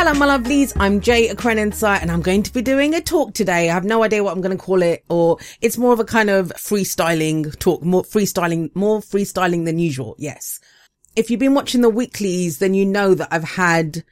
Hello, my lovelies. I'm Jay Aquarian Insight and I'm going to be doing a talk today. I have no idea what I'm going to call it or it's more of a kind of freestyling talk, more freestyling, more freestyling than usual. Yes. If you've been watching the weeklies, then you know that I've had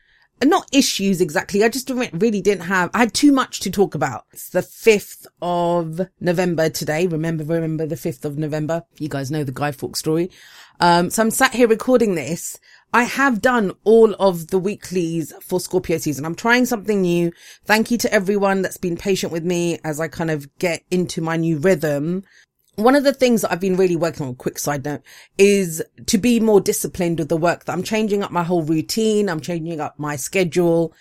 not issues exactly. I just really didn't have, I had too much to talk about. It's the 5th of November today. Remember, remember the 5th of November. You guys know the Guy Fawkes story. Um, so I'm sat here recording this I have done all of the weeklies for Scorpio season. I'm trying something new. Thank you to everyone that's been patient with me as I kind of get into my new rhythm. One of the things that I've been really working on, quick side note, is to be more disciplined with the work that I'm changing up my whole routine. I'm changing up my schedule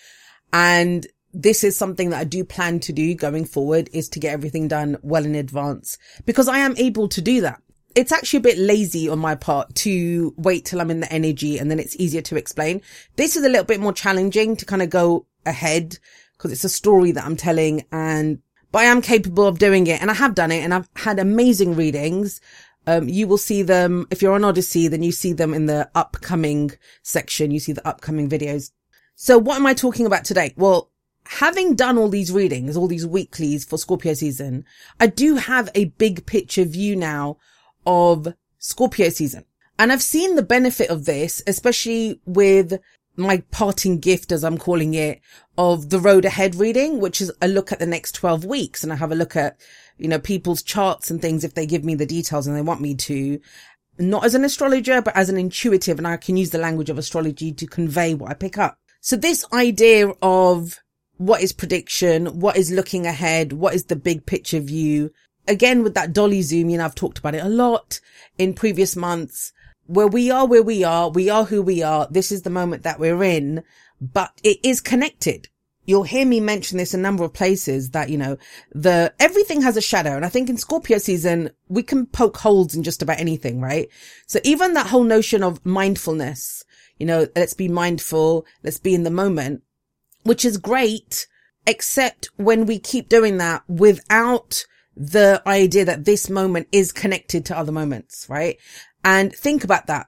and this is something that I do plan to do going forward is to get everything done well in advance because I am able to do that it's actually a bit lazy on my part to wait till I'm in the energy and then it's easier to explain. This is a little bit more challenging to kind of go ahead because it's a story that I'm telling and, but I am capable of doing it and I have done it and I've had amazing readings. Um, you will see them if you're on Odysee, then you see them in the upcoming section. You see the upcoming videos. So what am I talking about today? Well, having done all these readings, all these weeklies for Scorpio season, I do have a big picture view now of Scorpio season. And I've seen the benefit of this, especially with my parting gift, as I'm calling it, of the road ahead reading, which is a look at the next 12 weeks. And I have a look at, you know, people's charts and things if they give me the details and they want me to, not as an astrologer, but as an intuitive. And I can use the language of astrology to convey what I pick up. So this idea of what is prediction? What is looking ahead? What is the big picture view? Again with that dolly zoom, you know, I've talked about it a lot in previous months where we are where we are. We are who we are. This is the moment that we're in, but it is connected. You'll hear me mention this a number of places that, you know, the, everything has a shadow. And I think in Scorpio season, we can poke holes in just about anything, right? So even that whole notion of mindfulness, you know, let's be mindful. Let's be in the moment, which is great, except when we keep doing that without the idea that this moment is connected to other moments, right? And think about that.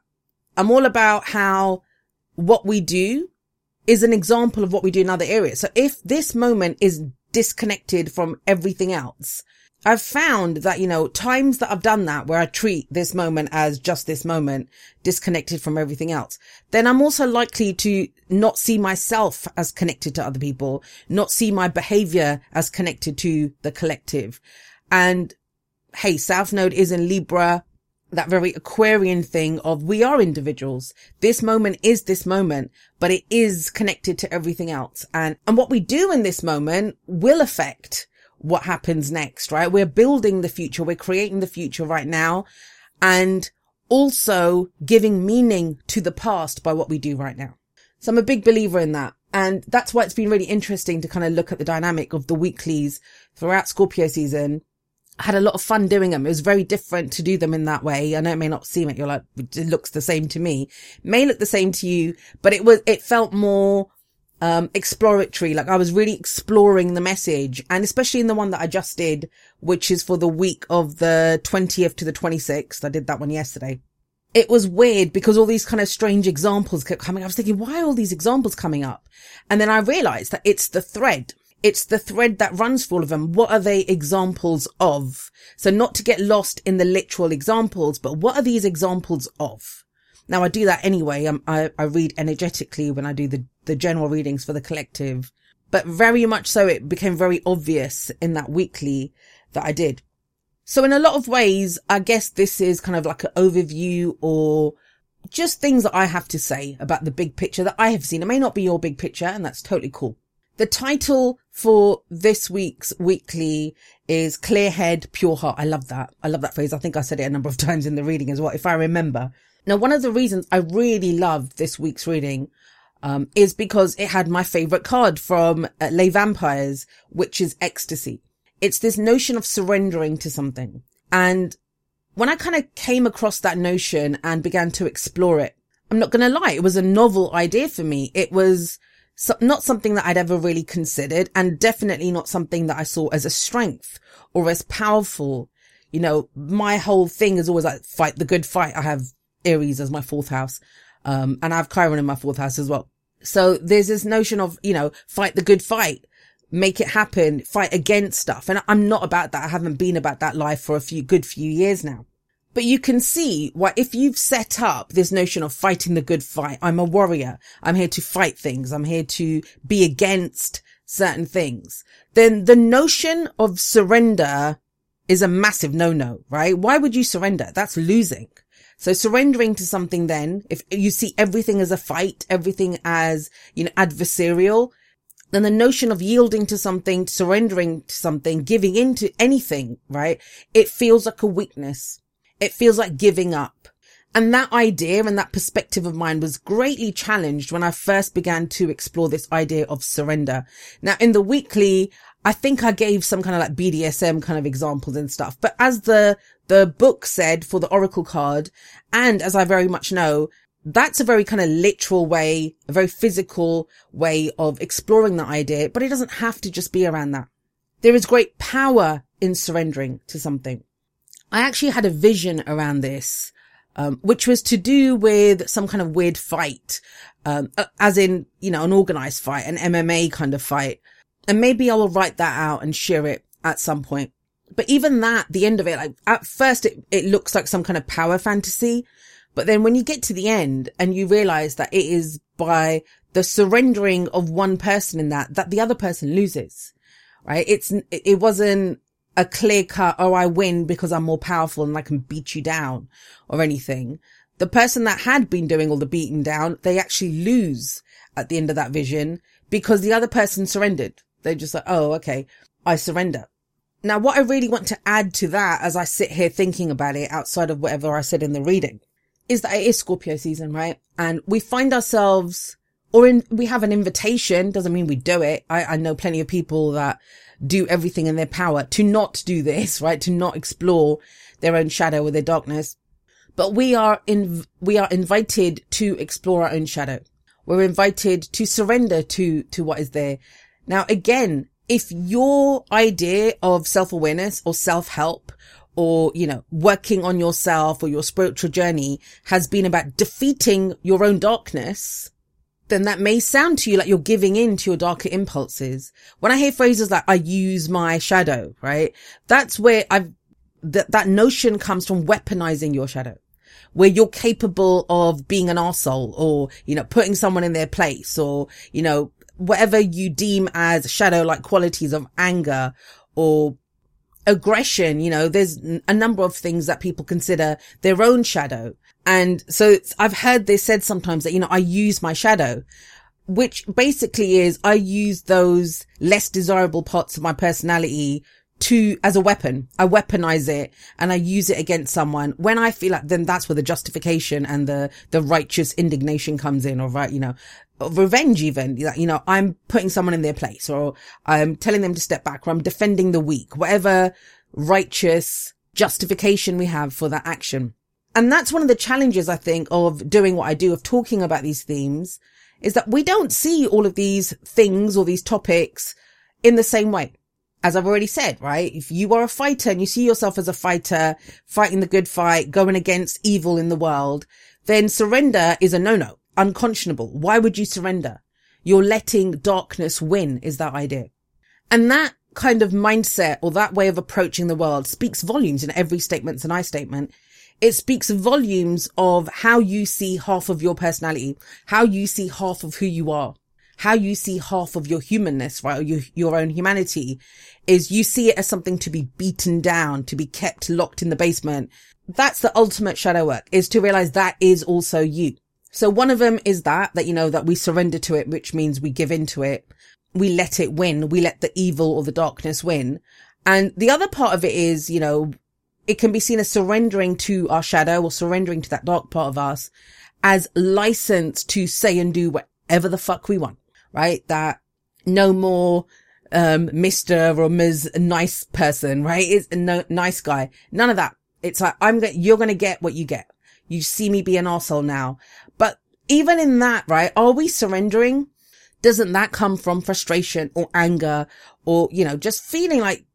I'm all about how what we do is an example of what we do in other areas. So if this moment is disconnected from everything else, I've found that, you know, times that I've done that where I treat this moment as just this moment disconnected from everything else, then I'm also likely to not see myself as connected to other people, not see my behavior as connected to the collective. And hey, South Node is in Libra, that very Aquarian thing of we are individuals. This moment is this moment, but it is connected to everything else. And, and what we do in this moment will affect what happens next, right? We're building the future. We're creating the future right now and also giving meaning to the past by what we do right now. So I'm a big believer in that. And that's why it's been really interesting to kind of look at the dynamic of the weeklies throughout Scorpio season had a lot of fun doing them. It was very different to do them in that way. I know it may not seem it. You're like, it looks the same to me. It may look the same to you, but it was, it felt more, um, exploratory. Like I was really exploring the message and especially in the one that I just did, which is for the week of the 20th to the 26th. I did that one yesterday. It was weird because all these kind of strange examples kept coming. I was thinking, why are all these examples coming up? And then I realized that it's the thread it's the thread that runs for all of them. What are they examples of? So not to get lost in the literal examples, but what are these examples of? Now I do that anyway. Um, I, I read energetically when I do the, the general readings for the collective, but very much so it became very obvious in that weekly that I did. So in a lot of ways, I guess this is kind of like an overview or just things that I have to say about the big picture that I have seen. It may not be your big picture and that's totally cool. The title for this week's weekly is Clear Head, Pure Heart. I love that. I love that phrase. I think I said it a number of times in the reading as well, if I remember. Now, one of the reasons I really loved this week's reading um, is because it had my favorite card from uh, Les Vampires, which is ecstasy. It's this notion of surrendering to something. And when I kind of came across that notion and began to explore it, I'm not going to lie, it was a novel idea for me. It was so not something that I'd ever really considered and definitely not something that I saw as a strength or as powerful. You know, my whole thing is always like fight the good fight. I have Aries as my fourth house. Um, and I have Chiron in my fourth house as well. So there's this notion of, you know, fight the good fight, make it happen, fight against stuff. And I'm not about that. I haven't been about that life for a few good few years now. But you can see why if you've set up this notion of fighting the good fight, I'm a warrior. I'm here to fight things. I'm here to be against certain things. Then the notion of surrender is a massive no-no, right? Why would you surrender? That's losing. So surrendering to something then, if you see everything as a fight, everything as, you know, adversarial, then the notion of yielding to something, surrendering to something, giving into anything, right? It feels like a weakness. It feels like giving up. And that idea and that perspective of mine was greatly challenged when I first began to explore this idea of surrender. Now in the weekly, I think I gave some kind of like BDSM kind of examples and stuff, but as the, the book said for the Oracle card, and as I very much know, that's a very kind of literal way, a very physical way of exploring that idea, but it doesn't have to just be around that. There is great power in surrendering to something. I actually had a vision around this, um, which was to do with some kind of weird fight, um, as in, you know, an organized fight, an MMA kind of fight. And maybe I will write that out and share it at some point. But even that, the end of it, like at first it, it looks like some kind of power fantasy. But then when you get to the end and you realize that it is by the surrendering of one person in that, that the other person loses, right? It's, it wasn't a clear cut, oh, I win because I'm more powerful and I can beat you down or anything. The person that had been doing all the beating down, they actually lose at the end of that vision because the other person surrendered. They're just like, oh, okay, I surrender. Now, what I really want to add to that as I sit here thinking about it outside of whatever I said in the reading is that it is Scorpio season, right? And we find ourselves or in, we have an invitation. Doesn't mean we do it. I, I know plenty of people that do everything in their power to not do this, right? To not explore their own shadow or their darkness. But we are in, we are invited to explore our own shadow. We're invited to surrender to, to what is there. Now, again, if your idea of self-awareness or self-help or, you know, working on yourself or your spiritual journey has been about defeating your own darkness, then that may sound to you like you're giving in to your darker impulses. When I hear phrases like, I use my shadow, right? That's where I've, that, that notion comes from weaponizing your shadow, where you're capable of being an arsehole or, you know, putting someone in their place or, you know, whatever you deem as shadow like qualities of anger or aggression. You know, there's a number of things that people consider their own shadow. And so I've heard this said sometimes that, you know, I use my shadow, which basically is I use those less desirable parts of my personality to, as a weapon. I weaponize it and I use it against someone when I feel like then that's where the justification and the, the righteous indignation comes in or right, you know, revenge even, you know, I'm putting someone in their place or I'm telling them to step back or I'm defending the weak, whatever righteous justification we have for that action. And that's one of the challenges, I think, of doing what I do, of talking about these themes, is that we don't see all of these things or these topics in the same way. As I've already said, right? If you are a fighter and you see yourself as a fighter, fighting the good fight, going against evil in the world, then surrender is a no-no, unconscionable. Why would you surrender? You're letting darkness win is that idea. And that kind of mindset or that way of approaching the world speaks volumes in every statement's an I statement it speaks volumes of how you see half of your personality, how you see half of who you are, how you see half of your humanness, right? Your, your own humanity is you see it as something to be beaten down, to be kept locked in the basement. That's the ultimate shadow work is to realize that is also you. So one of them is that, that, you know, that we surrender to it, which means we give into it. We let it win. We let the evil or the darkness win. And the other part of it is, you know, it can be seen as surrendering to our shadow or surrendering to that dark part of us as license to say and do whatever the fuck we want, right? That no more, um, Mr. or Ms. Nice person, right? It's a no, nice guy. None of that. It's like, I'm going you're going to get what you get. You see me be an asshole now. But even in that, right? Are we surrendering? Doesn't that come from frustration or anger or, you know, just feeling like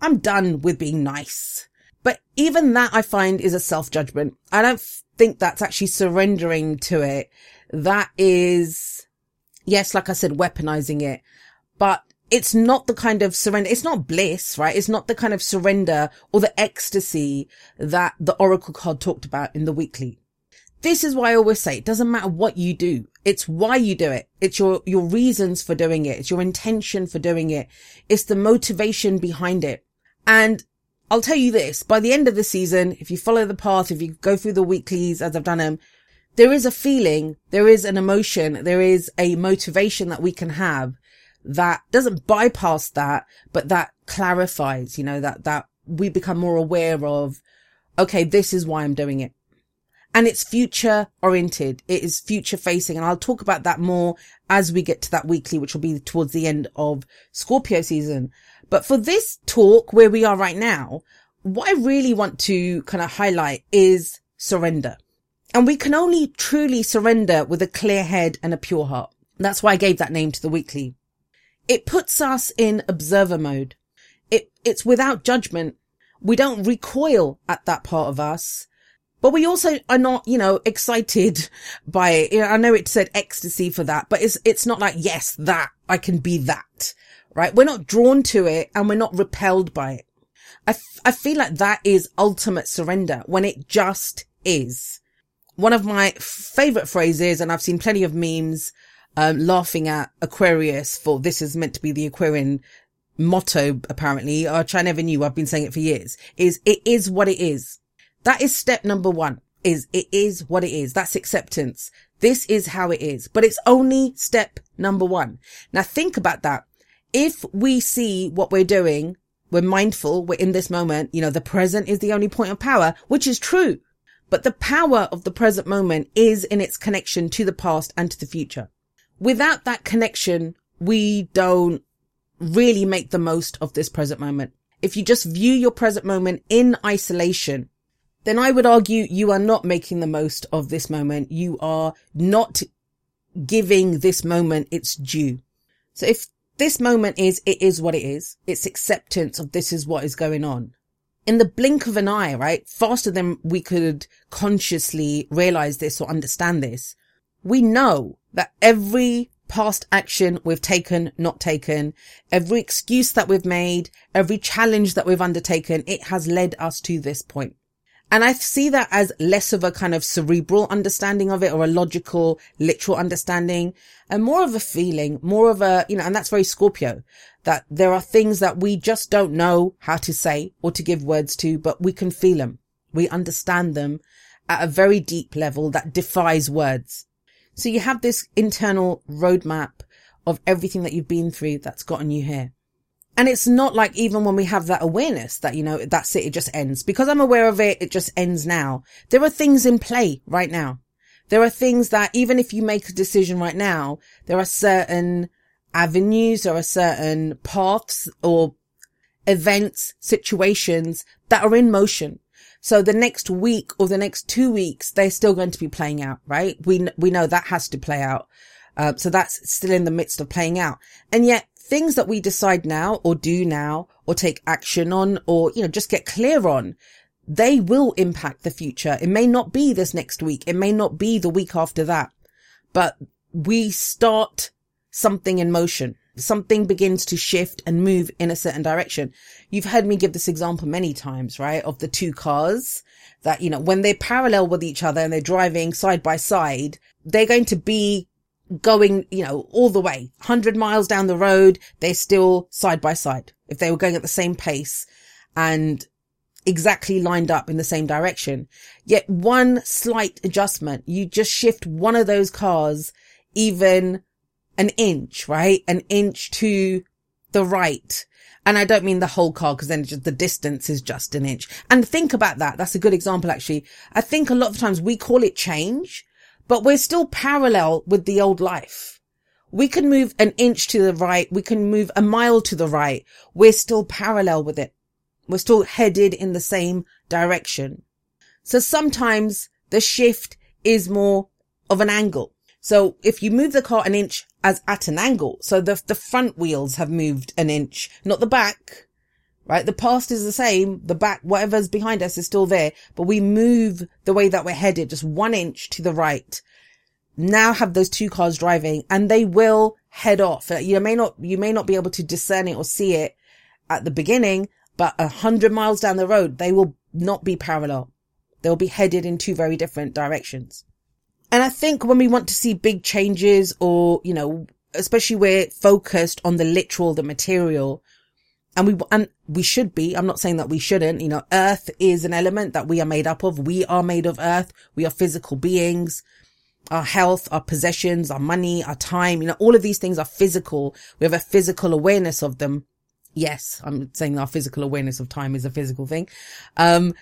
I'm done with being nice? But even that I find is a self judgment. I don't think that's actually surrendering to it. That is Yes, like I said, weaponizing it, but it's not the kind of surrender. It's not bliss, right? It's not the kind of surrender or the ecstasy that the Oracle card talked about in the weekly. This is why I always say it doesn't matter what you do. It's why you do it. It's your, your reasons for doing it. It's your intention for doing it. It's the motivation behind it. And I'll tell you this, by the end of the season, if you follow the path, if you go through the weeklies as I've done them, there is a feeling, there is an emotion, there is a motivation that we can have that doesn't bypass that, but that clarifies, you know, that, that we become more aware of, okay, this is why I'm doing it and it's future oriented. It is future facing. And I'll talk about that more as we get to that weekly, which will be towards the end of Scorpio season. But for this talk where we are right now, what I really want to kind of highlight is surrender. And we can only truly surrender with a clear head and a pure heart. That's why I gave that name to the weekly. It puts us in observer mode. It, it's without judgment. We don't recoil at that part of us but we also are not, you know, excited by it. You know, I know it said ecstasy for that, but it's, it's not like, yes, that I can be that, right? We're not drawn to it and we're not repelled by it. I, f- I feel like that is ultimate surrender when it just is. One of my favorite phrases, and I've seen plenty of memes, um, laughing at Aquarius for this is meant to be the Aquarian motto, apparently, which I never knew. I've been saying it for years, is it is what it is. That is step number one is it is what it is. That's acceptance. This is how it is, but it's only step number one. Now think about that. If we see what we're doing, we're mindful, we're in this moment, you know, the present is the only point of power, which is true. But the power of the present moment is in its connection to the past and to the future. Without that connection, we don't really make the most of this present moment. If you just view your present moment in isolation, then I would argue you are not making the most of this moment. You are not giving this moment its due. So if this moment is, it is what it is, it's acceptance of this is what is going on. In the blink of an eye, right? Faster than we could consciously realize this or understand this. We know that every past action we've taken, not taken, every excuse that we've made, every challenge that we've undertaken, it has led us to this point. And I see that as less of a kind of cerebral understanding of it or a logical, literal understanding and more of a feeling, more of a, you know, and that's very Scorpio that there are things that we just don't know how to say or to give words to, but we can feel them. We understand them at a very deep level that defies words. So you have this internal roadmap of everything that you've been through that's gotten you here. And it's not like even when we have that awareness that, you know, that's it, it just ends. Because I'm aware of it, it just ends now. There are things in play right now. There are things that even if you make a decision right now, there are certain avenues, there are certain paths or events, situations that are in motion. So the next week or the next two weeks, they're still going to be playing out, right? We, we know that has to play out. Uh, so that's still in the midst of playing out. And yet things that we decide now or do now or take action on or, you know, just get clear on, they will impact the future. It may not be this next week. It may not be the week after that, but we start something in motion. Something begins to shift and move in a certain direction. You've heard me give this example many times, right? Of the two cars that, you know, when they're parallel with each other and they're driving side by side, they're going to be going, you know, all the way, 100 miles down the road, they're still side by side. If they were going at the same pace and exactly lined up in the same direction. Yet one slight adjustment, you just shift one of those cars even an inch, right? An inch to the right. And I don't mean the whole car because then just the distance is just an inch. And think about that. That's a good example, actually. I think a lot of times we call it change, but we're still parallel with the old life. We can move an inch to the right. We can move a mile to the right. We're still parallel with it. We're still headed in the same direction. So sometimes the shift is more of an angle. So if you move the car an inch as at an angle, so the, the front wheels have moved an inch, not the back, right? The past is the same. The back, whatever's behind us is still there, but we move the way that we're headed just one inch to the right. now have those two cars driving and they will head off. Uh, you may not, you may not be able to discern it or see it at the beginning, but a hundred miles down the road, they will not be parallel. They'll be headed in two very different directions. And I think when we want to see big changes or, you know, especially we're focused on the literal, the material, and we, and we should be, I'm not saying that we shouldn't, you know, earth is an element that we are made up of. We are made of earth. We are physical beings. Our health, our possessions, our money, our time, you know, all of these things are physical. We have a physical awareness of them. Yes, I'm saying our physical awareness of time is a physical thing. Um,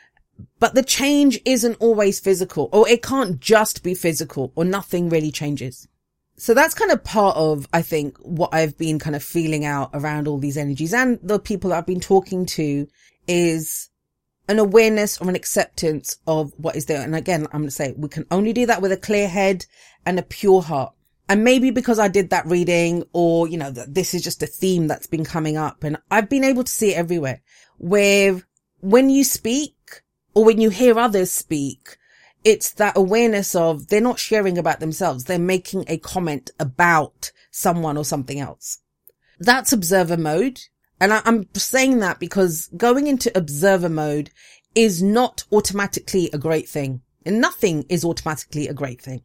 but the change isn't always physical or it can't just be physical or nothing really changes. So that's kind of part of, I think, what I've been kind of feeling out around all these energies and the people that I've been talking to is an awareness or an acceptance of what is there. And again, I'm going to say we can only do that with a clear head and a pure heart. And maybe because I did that reading or, you know, this is just a theme that's been coming up and I've been able to see it everywhere where when you speak or when you hear others speak, it's that awareness of they're not sharing about themselves. They're making a comment about someone or something else. That's observer mode. And I, am saying that because going into observer mode is not automatically a great thing and nothing is automatically a great thing.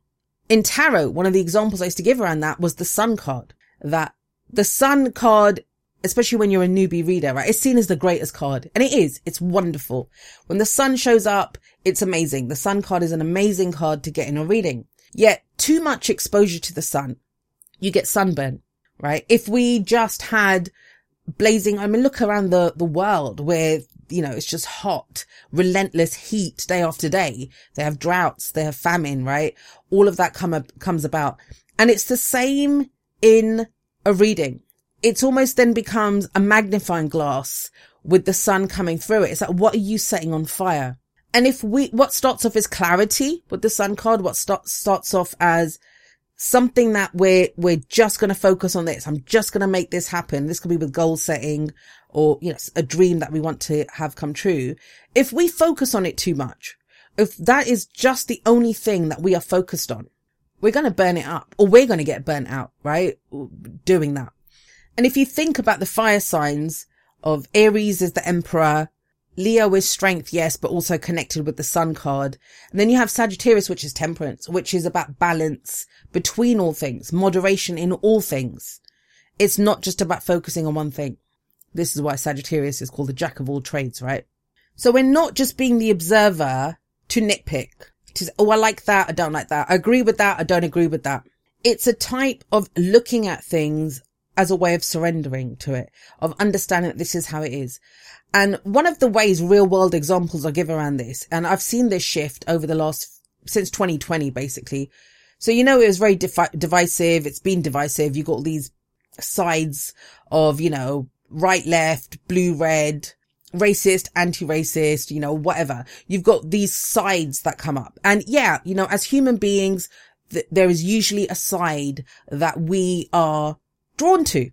In tarot, one of the examples I used to give around that was the sun card that the sun card especially when you're a newbie reader, right? It's seen as the greatest card. And it is. It's wonderful. When the sun shows up, it's amazing. The sun card is an amazing card to get in a reading. Yet too much exposure to the sun, you get sunburn, right? If we just had blazing, I mean, look around the, the world where, you know, it's just hot, relentless heat day after day. They have droughts, they have famine, right? All of that come up, comes about. And it's the same in a reading it's almost then becomes a magnifying glass with the sun coming through it. It's like, what are you setting on fire? And if we, what starts off as clarity with the sun card, what start, starts off as something that we're, we're just going to focus on this. I'm just going to make this happen. This could be with goal setting or, you know, a dream that we want to have come true. If we focus on it too much, if that is just the only thing that we are focused on, we're going to burn it up or we're going to get burnt out, right? Doing that. And if you think about the fire signs of Aries as the emperor, Leo is strength, yes, but also connected with the sun card. And then you have Sagittarius, which is temperance, which is about balance between all things, moderation in all things. It's not just about focusing on one thing. This is why Sagittarius is called the jack of all trades, right? So we're not just being the observer to nitpick. To oh, I like that. I don't like that. I agree with that. I don't agree with that. It's a type of looking at things as a way of surrendering to it, of understanding that this is how it is. And one of the ways real world examples I give around this, and I've seen this shift over the last, since 2020, basically. So, you know, it was very defi- divisive. It's been divisive. You got all these sides of, you know, right, left, blue, red, racist, anti-racist, you know, whatever. You've got these sides that come up. And yeah, you know, as human beings, th- there is usually a side that we are drawn to.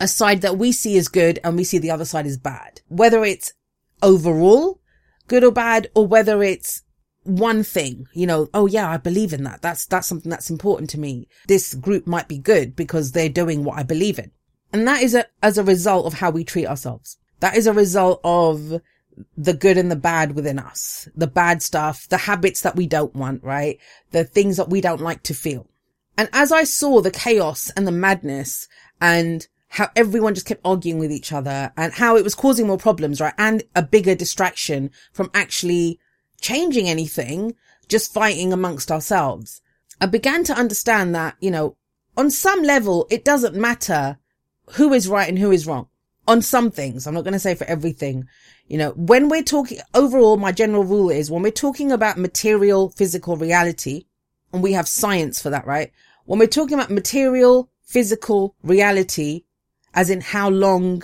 A side that we see as good and we see the other side as bad. Whether it's overall good or bad or whether it's one thing, you know, oh yeah, I believe in that. That's, that's something that's important to me. This group might be good because they're doing what I believe in. And that is a, as a result of how we treat ourselves. That is a result of the good and the bad within us, the bad stuff, the habits that we don't want, right? The things that we don't like to feel. And as I saw the chaos and the madness and how everyone just kept arguing with each other and how it was causing more problems, right? And a bigger distraction from actually changing anything, just fighting amongst ourselves. I began to understand that, you know, on some level, it doesn't matter who is right and who is wrong on some things. I'm not going to say for everything. You know, when we're talking overall, my general rule is when we're talking about material, physical reality, and we have science for that, right? When we're talking about material, physical reality, as in how long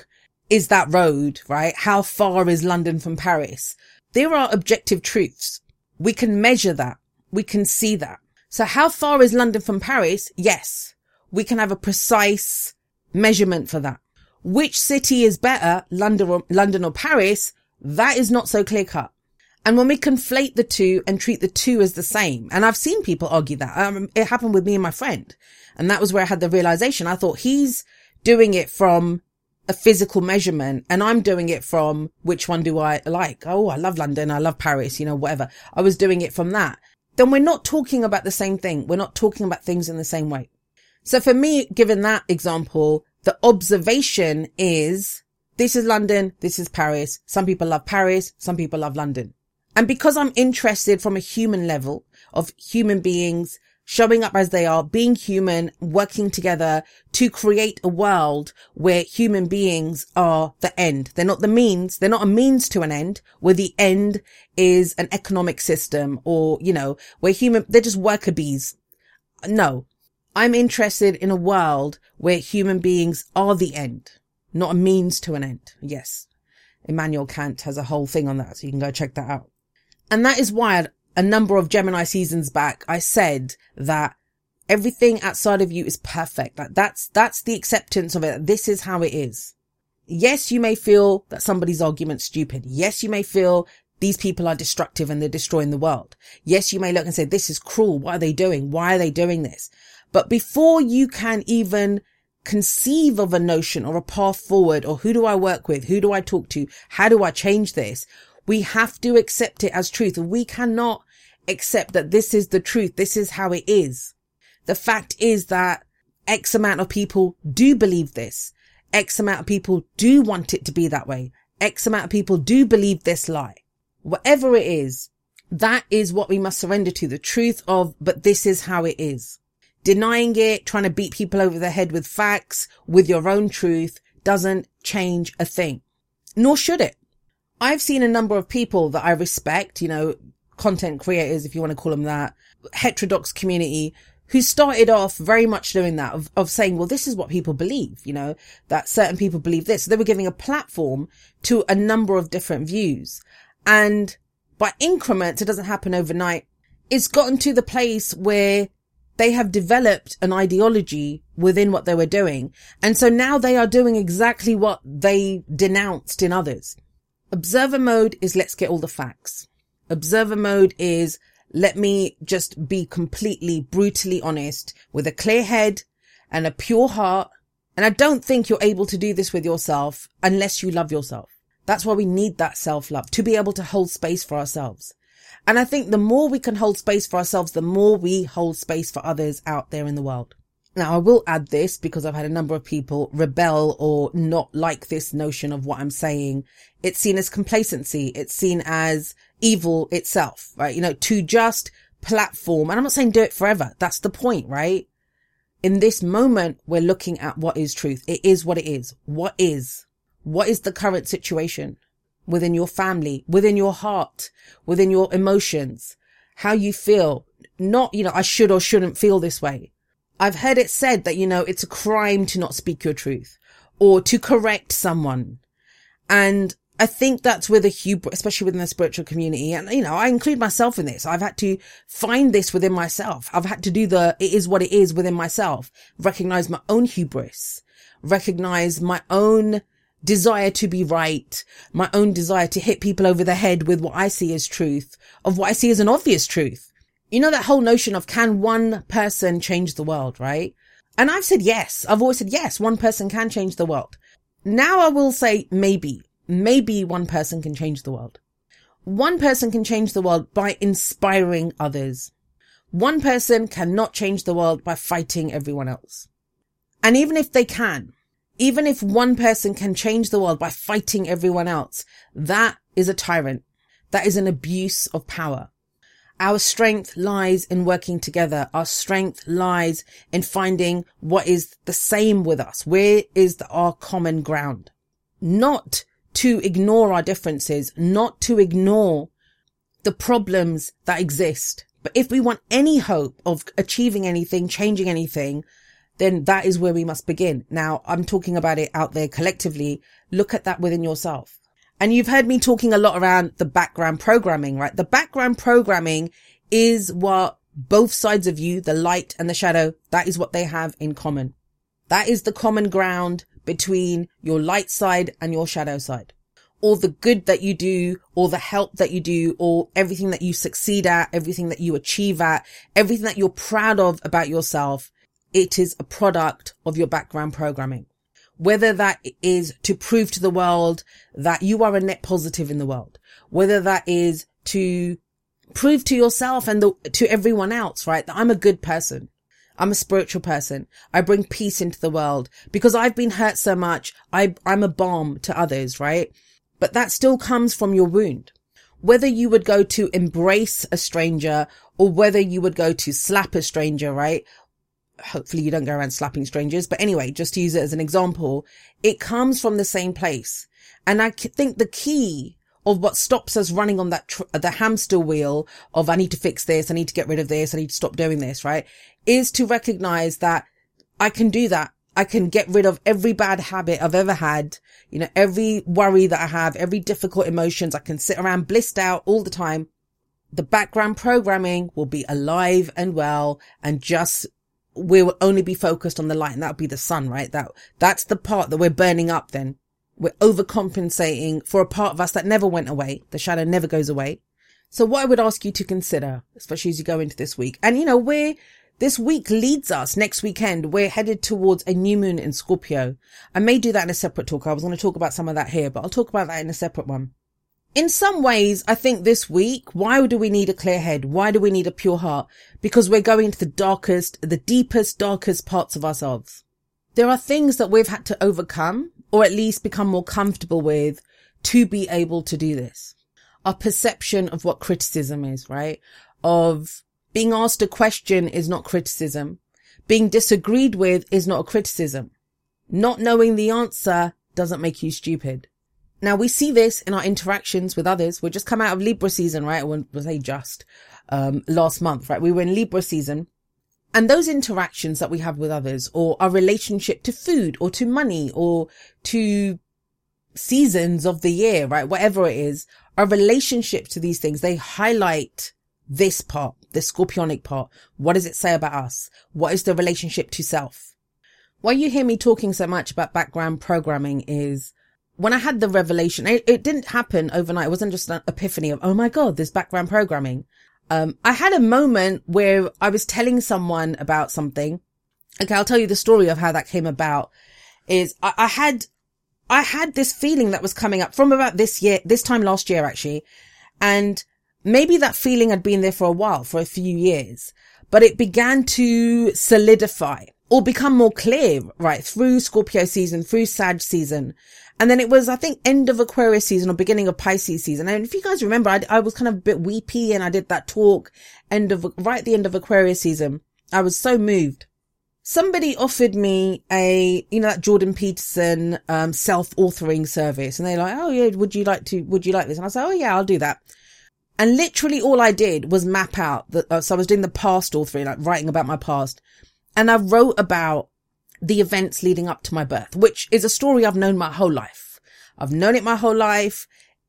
is that road, right? How far is London from Paris? There are objective truths. We can measure that. We can see that. So how far is London from Paris? Yes. We can have a precise measurement for that. Which city is better, London or, London or Paris? That is not so clear cut. And when we conflate the two and treat the two as the same, and I've seen people argue that, um, it happened with me and my friend. And that was where I had the realization. I thought he's doing it from a physical measurement and I'm doing it from which one do I like? Oh, I love London. I love Paris, you know, whatever. I was doing it from that. Then we're not talking about the same thing. We're not talking about things in the same way. So for me, given that example, the observation is this is London. This is Paris. Some people love Paris. Some people love London. And because I'm interested from a human level of human beings showing up as they are, being human, working together to create a world where human beings are the end. They're not the means. They're not a means to an end where the end is an economic system or, you know, where human, they're just worker bees. No, I'm interested in a world where human beings are the end, not a means to an end. Yes. Immanuel Kant has a whole thing on that. So you can go check that out. And that is why a number of Gemini seasons back, I said that everything outside of you is perfect. Like that's, that's the acceptance of it. This is how it is. Yes, you may feel that somebody's argument stupid. Yes, you may feel these people are destructive and they're destroying the world. Yes, you may look and say, this is cruel. What are they doing? Why are they doing this? But before you can even conceive of a notion or a path forward or who do I work with? Who do I talk to? How do I change this? We have to accept it as truth. We cannot accept that this is the truth. This is how it is. The fact is that X amount of people do believe this. X amount of people do want it to be that way. X amount of people do believe this lie. Whatever it is, that is what we must surrender to the truth of, but this is how it is. Denying it, trying to beat people over the head with facts, with your own truth doesn't change a thing. Nor should it. I've seen a number of people that I respect, you know, content creators, if you want to call them that, heterodox community who started off very much doing that of, of saying, well, this is what people believe, you know, that certain people believe this. So they were giving a platform to a number of different views. And by increments, it doesn't happen overnight. It's gotten to the place where they have developed an ideology within what they were doing. And so now they are doing exactly what they denounced in others. Observer mode is let's get all the facts. Observer mode is let me just be completely brutally honest with a clear head and a pure heart. And I don't think you're able to do this with yourself unless you love yourself. That's why we need that self love to be able to hold space for ourselves. And I think the more we can hold space for ourselves, the more we hold space for others out there in the world. Now, I will add this because I've had a number of people rebel or not like this notion of what I'm saying. It's seen as complacency. It's seen as evil itself, right? You know, to just platform, and I'm not saying do it forever. That's the point, right? In this moment, we're looking at what is truth. It is what it is. What is? What is the current situation within your family, within your heart, within your emotions, how you feel? Not, you know, I should or shouldn't feel this way I've heard it said that, you know, it's a crime to not speak your truth or to correct someone. And I think that's with the hubris, especially within the spiritual community. And, you know, I include myself in this. I've had to find this within myself. I've had to do the, it is what it is within myself, recognize my own hubris, recognize my own desire to be right, my own desire to hit people over the head with what I see as truth, of what I see as an obvious truth you know, that whole notion of can one person change the world, right? And I've said yes. I've always said yes, one person can change the world. Now I will say maybe, maybe one person can change the world. One person can change the world by inspiring others. One person cannot change the world by fighting everyone else. And even if they can, even if one person can change the world by fighting everyone else, that is a tyrant. That is an abuse of power. Our strength lies in working together. Our strength lies in finding what is the same with us. Where is the, our common ground? Not to ignore our differences, not to ignore the problems that exist. But if we want any hope of achieving anything, changing anything, then that is where we must begin. Now, I'm talking about it out there collectively. Look at that within yourself. And you've heard me talking a lot around the background programming, right? The background programming is what both sides of you, the light and the shadow, that is what they have in common. That is the common ground between your light side and your shadow side. all the good that you do, all the help that you do, or everything that you succeed at, everything that you achieve at, everything that you're proud of about yourself, it is a product of your background programming. Whether that is to prove to the world that you are a net positive in the world, whether that is to prove to yourself and the, to everyone else, right? That I'm a good person. I'm a spiritual person. I bring peace into the world because I've been hurt so much. I, I'm a balm to others, right? But that still comes from your wound. Whether you would go to embrace a stranger or whether you would go to slap a stranger, right? Hopefully you don't go around slapping strangers. But anyway, just to use it as an example, it comes from the same place. And I think the key of what stops us running on that, tr- the hamster wheel of I need to fix this. I need to get rid of this. I need to stop doing this, right? Is to recognize that I can do that. I can get rid of every bad habit I've ever had. You know, every worry that I have, every difficult emotions. I can sit around blissed out all the time. The background programming will be alive and well and just we will only be focused on the light and that'll be the sun, right? That, that's the part that we're burning up then. We're overcompensating for a part of us that never went away. The shadow never goes away. So what I would ask you to consider, especially as you go into this week, and you know, we're, this week leads us next weekend. We're headed towards a new moon in Scorpio. I may do that in a separate talk. I was going to talk about some of that here, but I'll talk about that in a separate one. In some ways, I think this week, why do we need a clear head? Why do we need a pure heart? Because we're going to the darkest, the deepest, darkest parts of ourselves. There are things that we've had to overcome or at least become more comfortable with to be able to do this. Our perception of what criticism is, right? Of being asked a question is not criticism. Being disagreed with is not a criticism. Not knowing the answer doesn't make you stupid. Now we see this in our interactions with others. We're just come out of Libra season, right? I won't say just, um, last month, right? We were in Libra season and those interactions that we have with others or our relationship to food or to money or to seasons of the year, right? Whatever it is, our relationship to these things, they highlight this part, the scorpionic part. What does it say about us? What is the relationship to self? Why you hear me talking so much about background programming is when I had the revelation, it, it didn't happen overnight. It wasn't just an epiphany of, oh my God, this background programming. Um, I had a moment where I was telling someone about something. Okay, I'll tell you the story of how that came about. Is I, I had, I had this feeling that was coming up from about this year, this time last year actually. And maybe that feeling had been there for a while, for a few years, but it began to solidify or become more clear, right, through Scorpio season, through Sag season. And then it was, I think, end of Aquarius season or beginning of Pisces season. And if you guys remember, I, I was kind of a bit weepy and I did that talk end of, right at the end of Aquarius season. I was so moved. Somebody offered me a, you know, that Jordan Peterson, um, self-authoring service. And they're like, Oh yeah, would you like to, would you like this? And I said, Oh yeah, I'll do that. And literally all I did was map out that, uh, so I was doing the past authoring, like writing about my past. And I wrote about the events leading up to my birth, which is a story I've known my whole life. I've known it my whole life,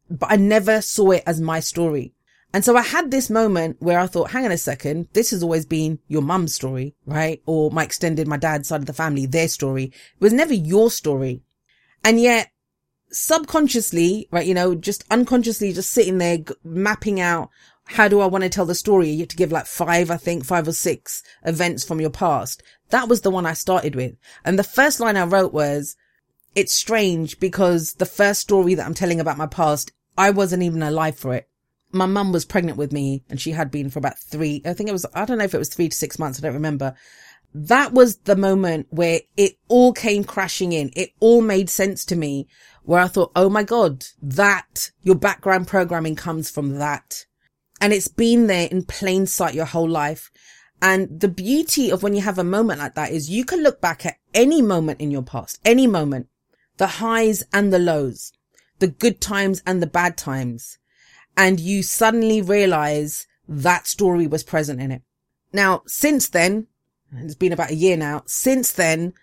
but I never saw it as my story. And so I had this moment where I thought, hang on a second, this has always been your mum's story, right? Or my extended, my dad's side of the family, their story. It was never your story. And yet subconsciously, right, you know, just unconsciously just sitting there mapping out how do I want to tell the story? You have to give like five, I think, five or six events from your past. That was the one I started with. And the first line I wrote was, it's strange because the first story that I'm telling about my past, I wasn't even alive for it. My mum was pregnant with me and she had been for about three, I think it was, I don't know if it was three to six months. I don't remember. That was the moment where it all came crashing in. It all made sense to me where I thought, Oh my God, that your background programming comes from that and it's been there in plain sight your whole life. And the beauty of when you have a moment like that is you can look back at any moment in your past, any moment, the highs and the lows, the good times and the bad times. And you suddenly realize that story was present in it. Now, since then, it's been about a year now. Since then,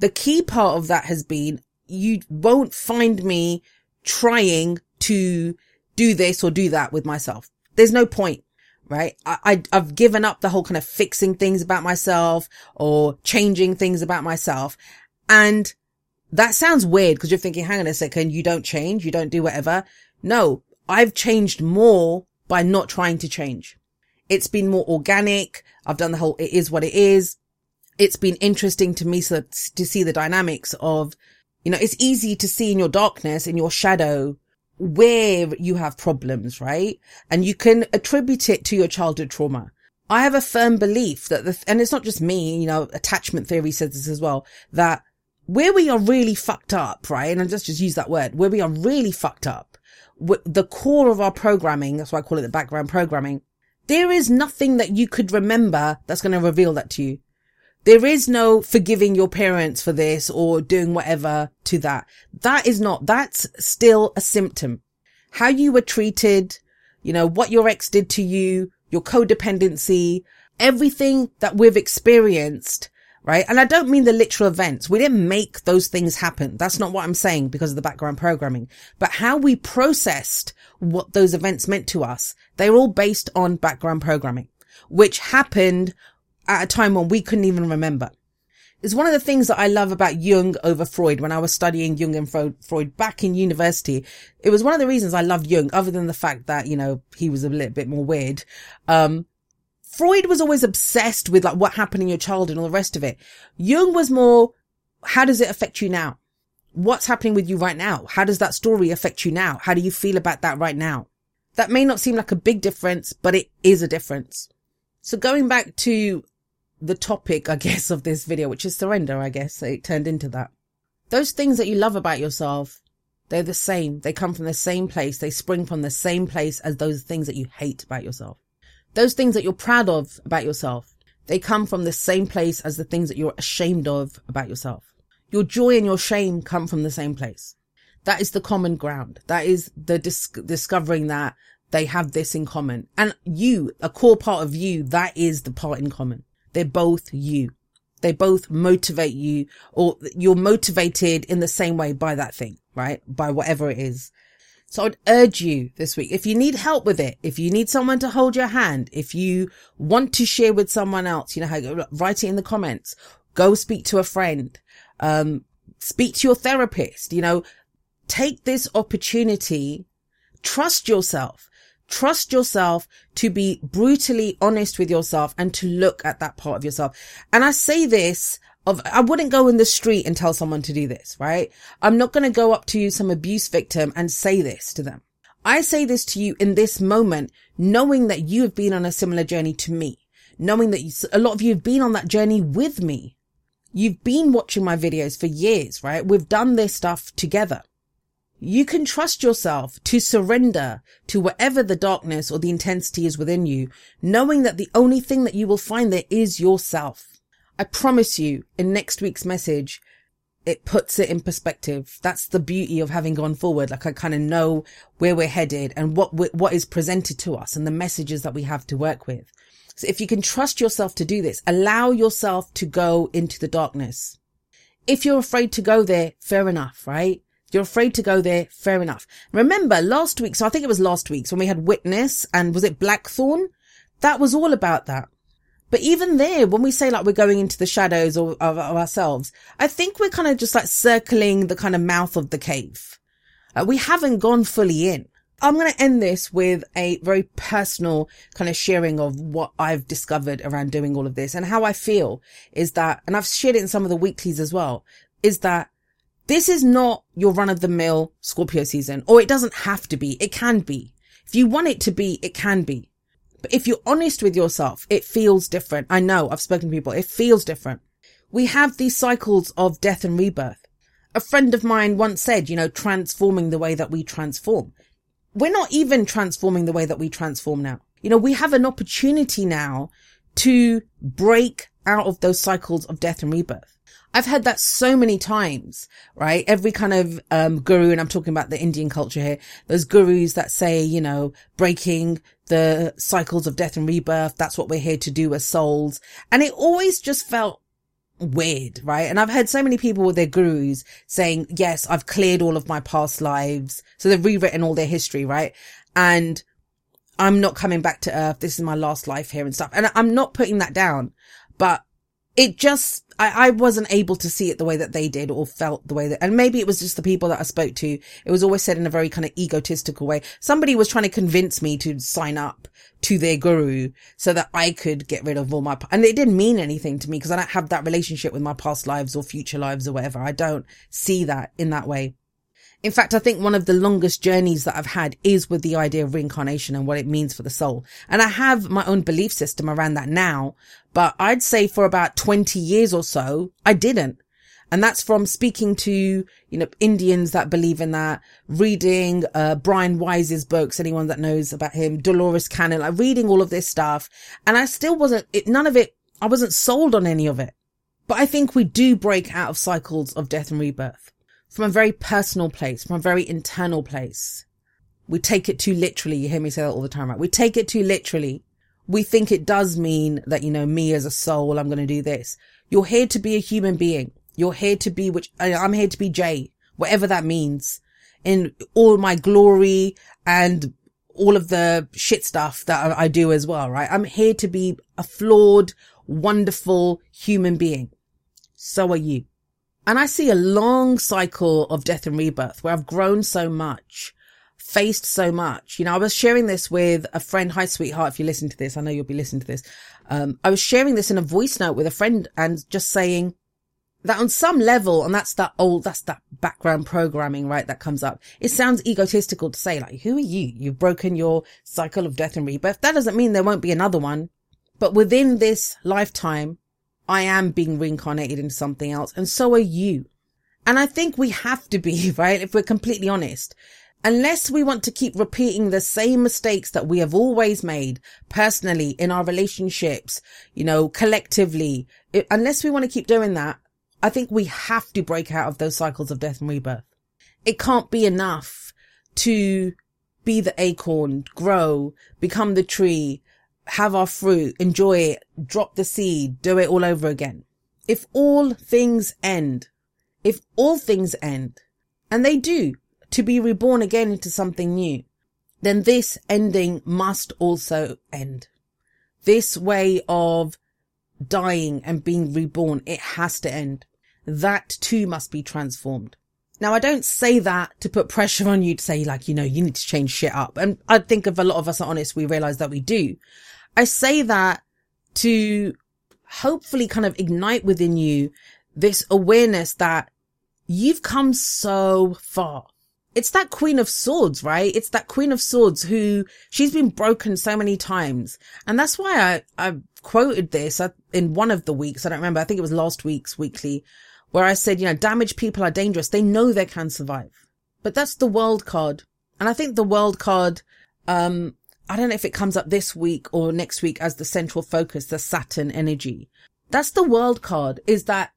the key part of that has been you won't find me trying to do this or do that with myself there's no point, right? I, I, have given up the whole kind of fixing things about myself or changing things about myself. And that sounds weird because you're thinking, hang on a second, you don't change, you don't do whatever. No, I've changed more by not trying to change. It's been more organic. I've done the whole, it is what it is. It's been interesting to me so, to see the dynamics of, you know, it's easy to see in your darkness, in your shadow, where you have problems, right? And you can attribute it to your childhood trauma. I have a firm belief that the, and it's not just me, you know, attachment theory says this as well, that where we are really fucked up, right? And I just, just use that word, where we are really fucked up, the core of our programming, that's why I call it the background programming, there is nothing that you could remember that's going to reveal that to you. There is no forgiving your parents for this or doing whatever to that. That is not, that's still a symptom. How you were treated, you know, what your ex did to you, your codependency, everything that we've experienced, right? And I don't mean the literal events. We didn't make those things happen. That's not what I'm saying because of the background programming, but how we processed what those events meant to us. They're all based on background programming, which happened at a time when we couldn't even remember. It's one of the things that I love about Jung over Freud when I was studying Jung and Freud back in university. It was one of the reasons I loved Jung, other than the fact that, you know, he was a little bit more weird. Um, Freud was always obsessed with like what happened in your childhood and all the rest of it. Jung was more, how does it affect you now? What's happening with you right now? How does that story affect you now? How do you feel about that right now? That may not seem like a big difference, but it is a difference. So going back to the topic, I guess, of this video, which is surrender, I guess it turned into that. Those things that you love about yourself, they're the same. They come from the same place. They spring from the same place as those things that you hate about yourself. Those things that you're proud of about yourself, they come from the same place as the things that you're ashamed of about yourself. Your joy and your shame come from the same place. That is the common ground. That is the dis- discovering that they have this in common. And you, a core part of you, that is the part in common. They're both you. They both motivate you or you're motivated in the same way by that thing, right? By whatever it is. So I'd urge you this week, if you need help with it, if you need someone to hold your hand, if you want to share with someone else, you know, how, write it in the comments, go speak to a friend, um, speak to your therapist, you know, take this opportunity, trust yourself, Trust yourself to be brutally honest with yourself and to look at that part of yourself. And I say this of, I wouldn't go in the street and tell someone to do this, right? I'm not going to go up to some abuse victim and say this to them. I say this to you in this moment, knowing that you have been on a similar journey to me, knowing that you, a lot of you have been on that journey with me. You've been watching my videos for years, right? We've done this stuff together. You can trust yourself to surrender to whatever the darkness or the intensity is within you, knowing that the only thing that you will find there is yourself. I promise you in next week's message, it puts it in perspective. That's the beauty of having gone forward. Like I kind of know where we're headed and what, what is presented to us and the messages that we have to work with. So if you can trust yourself to do this, allow yourself to go into the darkness. If you're afraid to go there, fair enough, right? You're afraid to go there. Fair enough. Remember last week. So I think it was last week when we had witness and was it Blackthorn? That was all about that. But even there, when we say like we're going into the shadows of, of, of ourselves, I think we're kind of just like circling the kind of mouth of the cave. Uh, we haven't gone fully in. I'm going to end this with a very personal kind of sharing of what I've discovered around doing all of this and how I feel is that, and I've shared it in some of the weeklies as well, is that this is not your run of the mill Scorpio season, or it doesn't have to be. It can be. If you want it to be, it can be. But if you're honest with yourself, it feels different. I know I've spoken to people. It feels different. We have these cycles of death and rebirth. A friend of mine once said, you know, transforming the way that we transform. We're not even transforming the way that we transform now. You know, we have an opportunity now to break out of those cycles of death and rebirth. I've heard that so many times, right? Every kind of, um, guru, and I'm talking about the Indian culture here, those gurus that say, you know, breaking the cycles of death and rebirth. That's what we're here to do as souls. And it always just felt weird, right? And I've heard so many people with their gurus saying, yes, I've cleared all of my past lives. So they've rewritten all their history, right? And I'm not coming back to earth. This is my last life here and stuff. And I'm not putting that down, but it just, I, I wasn't able to see it the way that they did or felt the way that, and maybe it was just the people that I spoke to. It was always said in a very kind of egotistical way. Somebody was trying to convince me to sign up to their guru so that I could get rid of all my, and it didn't mean anything to me because I don't have that relationship with my past lives or future lives or whatever. I don't see that in that way. In fact, I think one of the longest journeys that I've had is with the idea of reincarnation and what it means for the soul. And I have my own belief system around that now, but I'd say for about 20 years or so, I didn't. And that's from speaking to, you know, Indians that believe in that, reading, uh, Brian Weiss's books, anyone that knows about him, Dolores Cannon, like reading all of this stuff. And I still wasn't, it, none of it, I wasn't sold on any of it. But I think we do break out of cycles of death and rebirth from a very personal place, from a very internal place. We take it too literally. You hear me say that all the time, right? We take it too literally. We think it does mean that, you know, me as a soul, I'm going to do this. You're here to be a human being. You're here to be, which I'm here to be Jay, whatever that means in all my glory and all of the shit stuff that I do as well, right? I'm here to be a flawed, wonderful human being. So are you. And I see a long cycle of death and rebirth where I've grown so much, faced so much. You know, I was sharing this with a friend. Hi, sweetheart. If you listen to this, I know you'll be listening to this. Um, I was sharing this in a voice note with a friend and just saying that on some level, and that's that old, that's that background programming, right? That comes up. It sounds egotistical to say like, who are you? You've broken your cycle of death and rebirth. That doesn't mean there won't be another one. But within this lifetime, I am being reincarnated into something else. And so are you. And I think we have to be, right? If we're completely honest, unless we want to keep repeating the same mistakes that we have always made personally in our relationships, you know, collectively, it, unless we want to keep doing that, I think we have to break out of those cycles of death and rebirth. It can't be enough to be the acorn, grow, become the tree, have our fruit, enjoy it, drop the seed, do it all over again. If all things end, if all things end, and they do, to be reborn again into something new, then this ending must also end. This way of dying and being reborn, it has to end. That too must be transformed. Now, I don't say that to put pressure on you to say like, you know, you need to change shit up. And I think if a lot of us are honest, we realize that we do. I say that to hopefully kind of ignite within you this awareness that you've come so far. It's that queen of swords, right? It's that queen of swords who she's been broken so many times. And that's why I, I quoted this in one of the weeks. I don't remember. I think it was last week's weekly where I said, you know, damaged people are dangerous. They know they can survive, but that's the world card. And I think the world card, um, I don't know if it comes up this week or next week as the central focus, the Saturn energy. That's the world card is that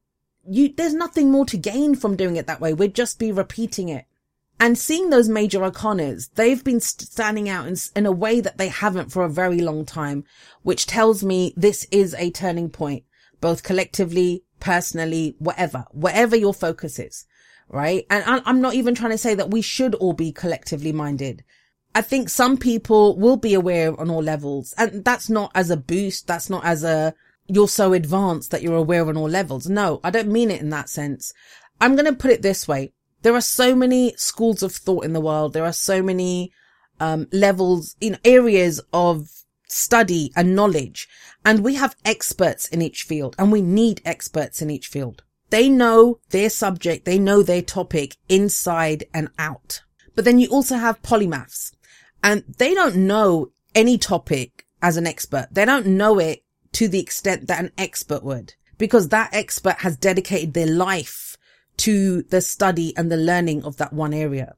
you, there's nothing more to gain from doing it that way. We'd just be repeating it. And seeing those major arcanas, they've been standing out in, in a way that they haven't for a very long time, which tells me this is a turning point, both collectively, personally, whatever, whatever your focus is, right? And I'm not even trying to say that we should all be collectively minded. I think some people will be aware on all levels. And that's not as a boost. That's not as a, you're so advanced that you're aware on all levels. No, I don't mean it in that sense. I'm going to put it this way. There are so many schools of thought in the world. There are so many, um, levels in areas of study and knowledge. And we have experts in each field and we need experts in each field. They know their subject. They know their topic inside and out. But then you also have polymaths and they don't know any topic as an expert. They don't know it to the extent that an expert would because that expert has dedicated their life to the study and the learning of that one area.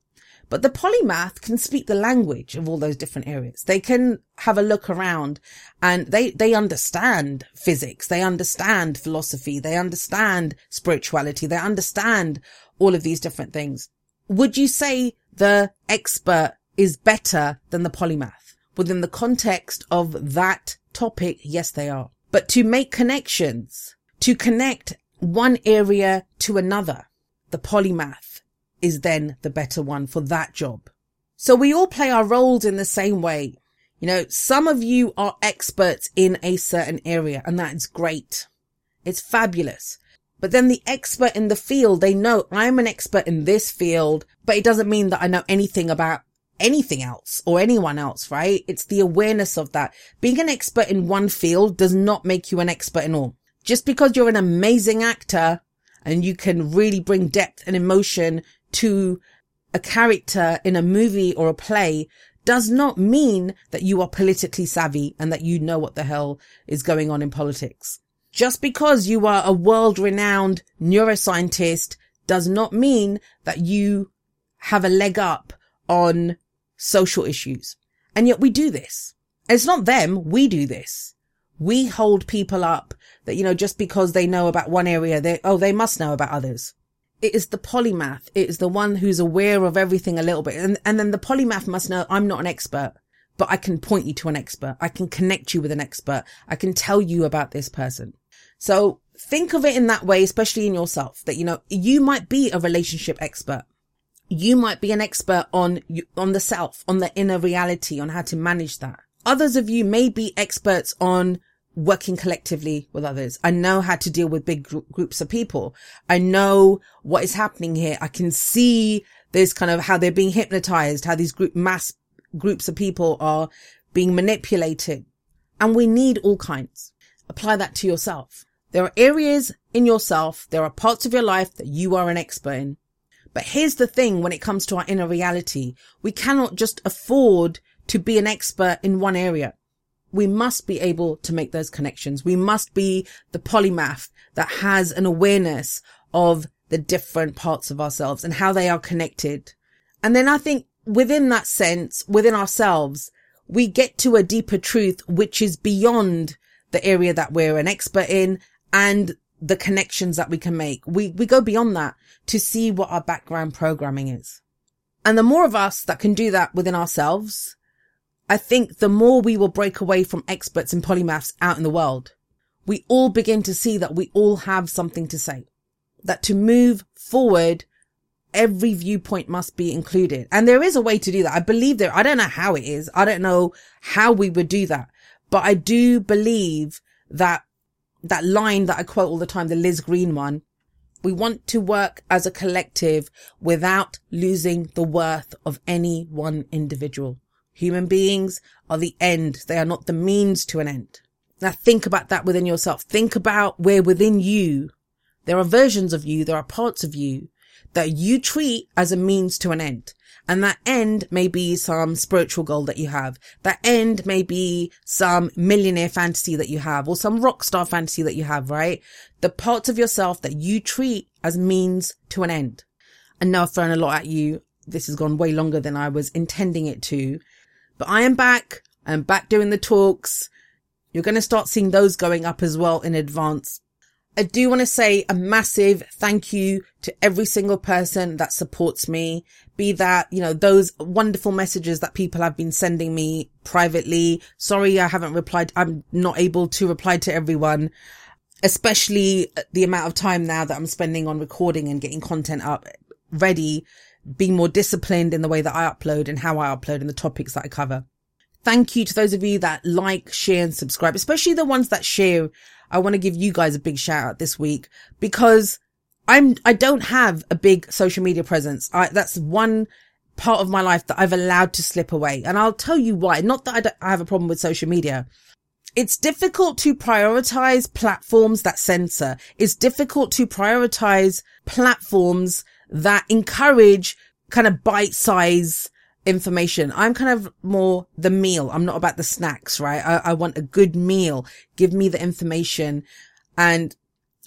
But the polymath can speak the language of all those different areas. They can have a look around and they, they understand physics. They understand philosophy. They understand spirituality. They understand all of these different things. Would you say the expert is better than the polymath. Within the context of that topic, yes, they are. But to make connections, to connect one area to another, the polymath is then the better one for that job. So we all play our roles in the same way. You know, some of you are experts in a certain area and that is great. It's fabulous. But then the expert in the field, they know I'm an expert in this field, but it doesn't mean that I know anything about anything else or anyone else, right? It's the awareness of that. Being an expert in one field does not make you an expert in all. Just because you're an amazing actor and you can really bring depth and emotion to a character in a movie or a play does not mean that you are politically savvy and that you know what the hell is going on in politics. Just because you are a world renowned neuroscientist does not mean that you have a leg up on social issues. And yet we do this. It's not them. We do this. We hold people up that, you know, just because they know about one area, they, oh, they must know about others. It is the polymath. It is the one who's aware of everything a little bit. And, and then the polymath must know I'm not an expert, but I can point you to an expert. I can connect you with an expert. I can tell you about this person. So think of it in that way, especially in yourself that, you know, you might be a relationship expert you might be an expert on, on the self, on the inner reality, on how to manage that. Others of you may be experts on working collectively with others. I know how to deal with big gr- groups of people. I know what is happening here. I can see this kind of how they're being hypnotized, how these group mass groups of people are being manipulated. And we need all kinds. Apply that to yourself. There are areas in yourself. There are parts of your life that you are an expert in. But here's the thing when it comes to our inner reality, we cannot just afford to be an expert in one area. We must be able to make those connections. We must be the polymath that has an awareness of the different parts of ourselves and how they are connected. And then I think within that sense, within ourselves, we get to a deeper truth, which is beyond the area that we're an expert in and the connections that we can make. We, we go beyond that to see what our background programming is. And the more of us that can do that within ourselves, I think the more we will break away from experts and polymaths out in the world. We all begin to see that we all have something to say. That to move forward, every viewpoint must be included. And there is a way to do that. I believe there, I don't know how it is. I don't know how we would do that, but I do believe that that line that I quote all the time, the Liz Greene one. We want to work as a collective without losing the worth of any one individual. Human beings are the end. They are not the means to an end. Now think about that within yourself. Think about where within you, there are versions of you, there are parts of you that you treat as a means to an end. And that end may be some spiritual goal that you have. That end may be some millionaire fantasy that you have or some rock star fantasy that you have, right? The parts of yourself that you treat as means to an end. And now I've thrown a lot at you. This has gone way longer than I was intending it to, but I am back. I'm back doing the talks. You're going to start seeing those going up as well in advance I do want to say a massive thank you to every single person that supports me. Be that, you know, those wonderful messages that people have been sending me privately. Sorry, I haven't replied. I'm not able to reply to everyone, especially the amount of time now that I'm spending on recording and getting content up ready, being more disciplined in the way that I upload and how I upload and the topics that I cover. Thank you to those of you that like, share and subscribe, especially the ones that share I want to give you guys a big shout out this week because I'm, I don't have a big social media presence. I, that's one part of my life that I've allowed to slip away. And I'll tell you why. Not that I, I have a problem with social media. It's difficult to prioritize platforms that censor. It's difficult to prioritize platforms that encourage kind of bite size information. I'm kind of more the meal. I'm not about the snacks, right? I, I want a good meal. Give me the information and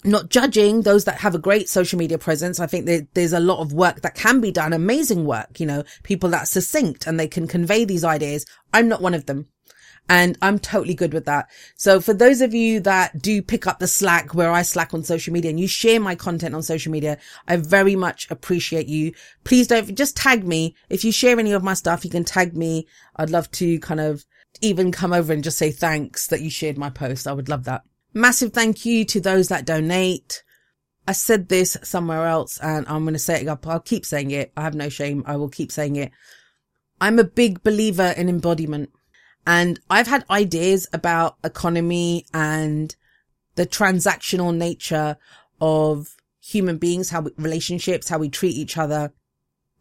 not judging those that have a great social media presence. I think that there's a lot of work that can be done, amazing work, you know, people that succinct and they can convey these ideas. I'm not one of them. And I'm totally good with that. So for those of you that do pick up the slack where I slack on social media and you share my content on social media, I very much appreciate you. Please don't just tag me. If you share any of my stuff, you can tag me. I'd love to kind of even come over and just say thanks that you shared my post. I would love that. Massive thank you to those that donate. I said this somewhere else and I'm going to say it up. I'll keep saying it. I have no shame. I will keep saying it. I'm a big believer in embodiment. And I've had ideas about economy and the transactional nature of human beings, how we, relationships, how we treat each other.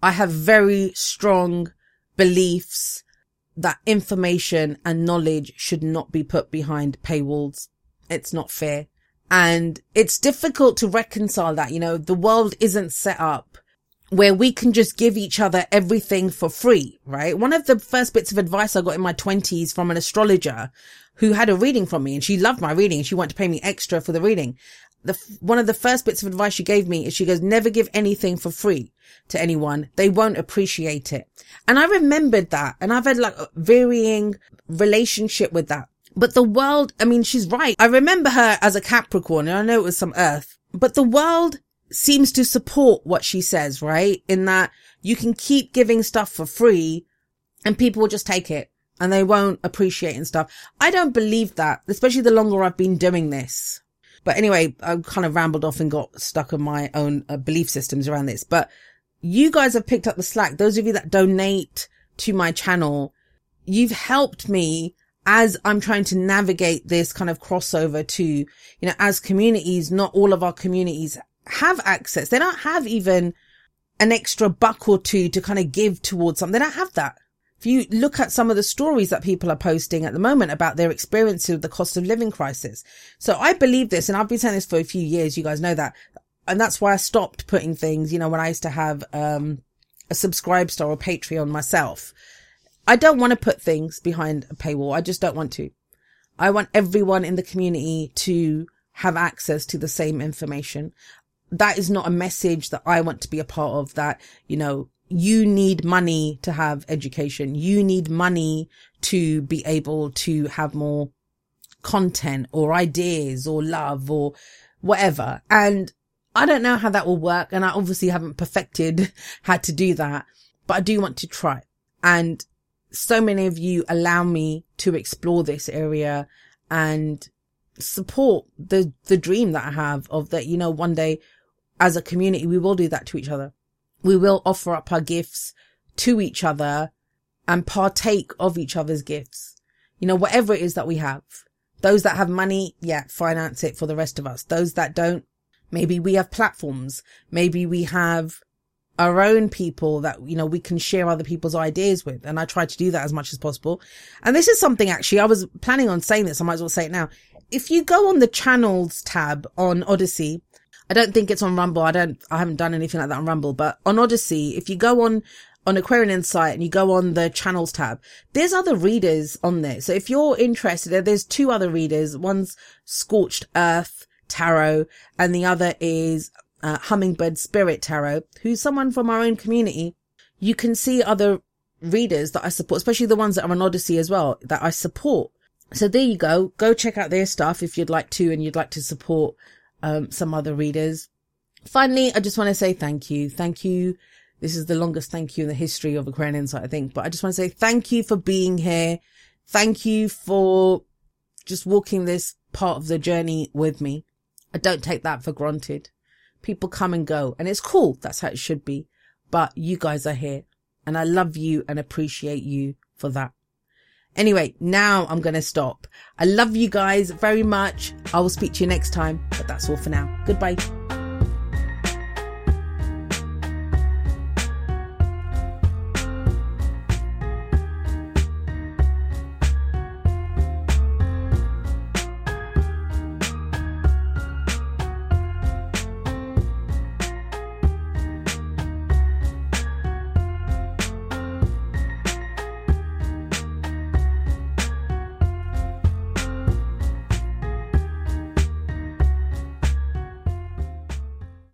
I have very strong beliefs that information and knowledge should not be put behind paywalls. It's not fair. And it's difficult to reconcile that. You know, the world isn't set up where we can just give each other everything for free, right? One of the first bits of advice I got in my twenties from an astrologer who had a reading from me and she loved my reading and she wanted to pay me extra for the reading. The, one of the first bits of advice she gave me is she goes, never give anything for free to anyone. They won't appreciate it. And I remembered that and I've had like a varying relationship with that. But the world, I mean, she's right. I remember her as a Capricorn and I know it was some earth, but the world seems to support what she says, right? In that you can keep giving stuff for free and people will just take it and they won't appreciate and stuff. I don't believe that, especially the longer I've been doing this. But anyway, I kind of rambled off and got stuck on my own uh, belief systems around this, but you guys have picked up the slack. Those of you that donate to my channel, you've helped me as I'm trying to navigate this kind of crossover to, you know, as communities, not all of our communities have access. They don't have even an extra buck or two to kind of give towards something. They don't have that. If you look at some of the stories that people are posting at the moment about their experience of the cost of living crisis. So I believe this and I've been saying this for a few years. You guys know that. And that's why I stopped putting things, you know, when I used to have, um, a Subscribestar or Patreon myself. I don't want to put things behind a paywall. I just don't want to. I want everyone in the community to have access to the same information that is not a message that I want to be a part of that, you know, you need money to have education. You need money to be able to have more content or ideas or love or whatever. And I don't know how that will work. And I obviously haven't perfected how to do that, but I do want to try. And so many of you allow me to explore this area and support the, the dream that I have of that, you know, one day as a community, we will do that to each other. We will offer up our gifts to each other and partake of each other's gifts. You know, whatever it is that we have. Those that have money, yeah, finance it for the rest of us. Those that don't, maybe we have platforms. Maybe we have our own people that, you know, we can share other people's ideas with. And I try to do that as much as possible. And this is something actually, I was planning on saying this. I might as well say it now. If you go on the channels tab on Odysee, I don't think it's on Rumble. I don't, I haven't done anything like that on Rumble, but on Odysee, if you go on, on Aquarian Insight and you go on the channels tab, there's other readers on there. So if you're interested, there's two other readers. One's Scorched Earth Tarot and the other is uh, Hummingbird Spirit Tarot, who's someone from our own community. You can see other readers that I support, especially the ones that are on Odysee as well, that I support. So there you go. Go check out their stuff if you'd like to and you'd like to support um, some other readers. Finally, I just want to say thank you. Thank you. This is the longest thank you in the history of Aquarian Insight, I think, but I just want to say thank you for being here. Thank you for just walking this part of the journey with me. I don't take that for granted. People come and go and it's cool. That's how it should be. But you guys are here and I love you and appreciate you for that. Anyway, now I'm going to stop. I love you guys very much. I will speak to you next time, but that's all for now. Goodbye.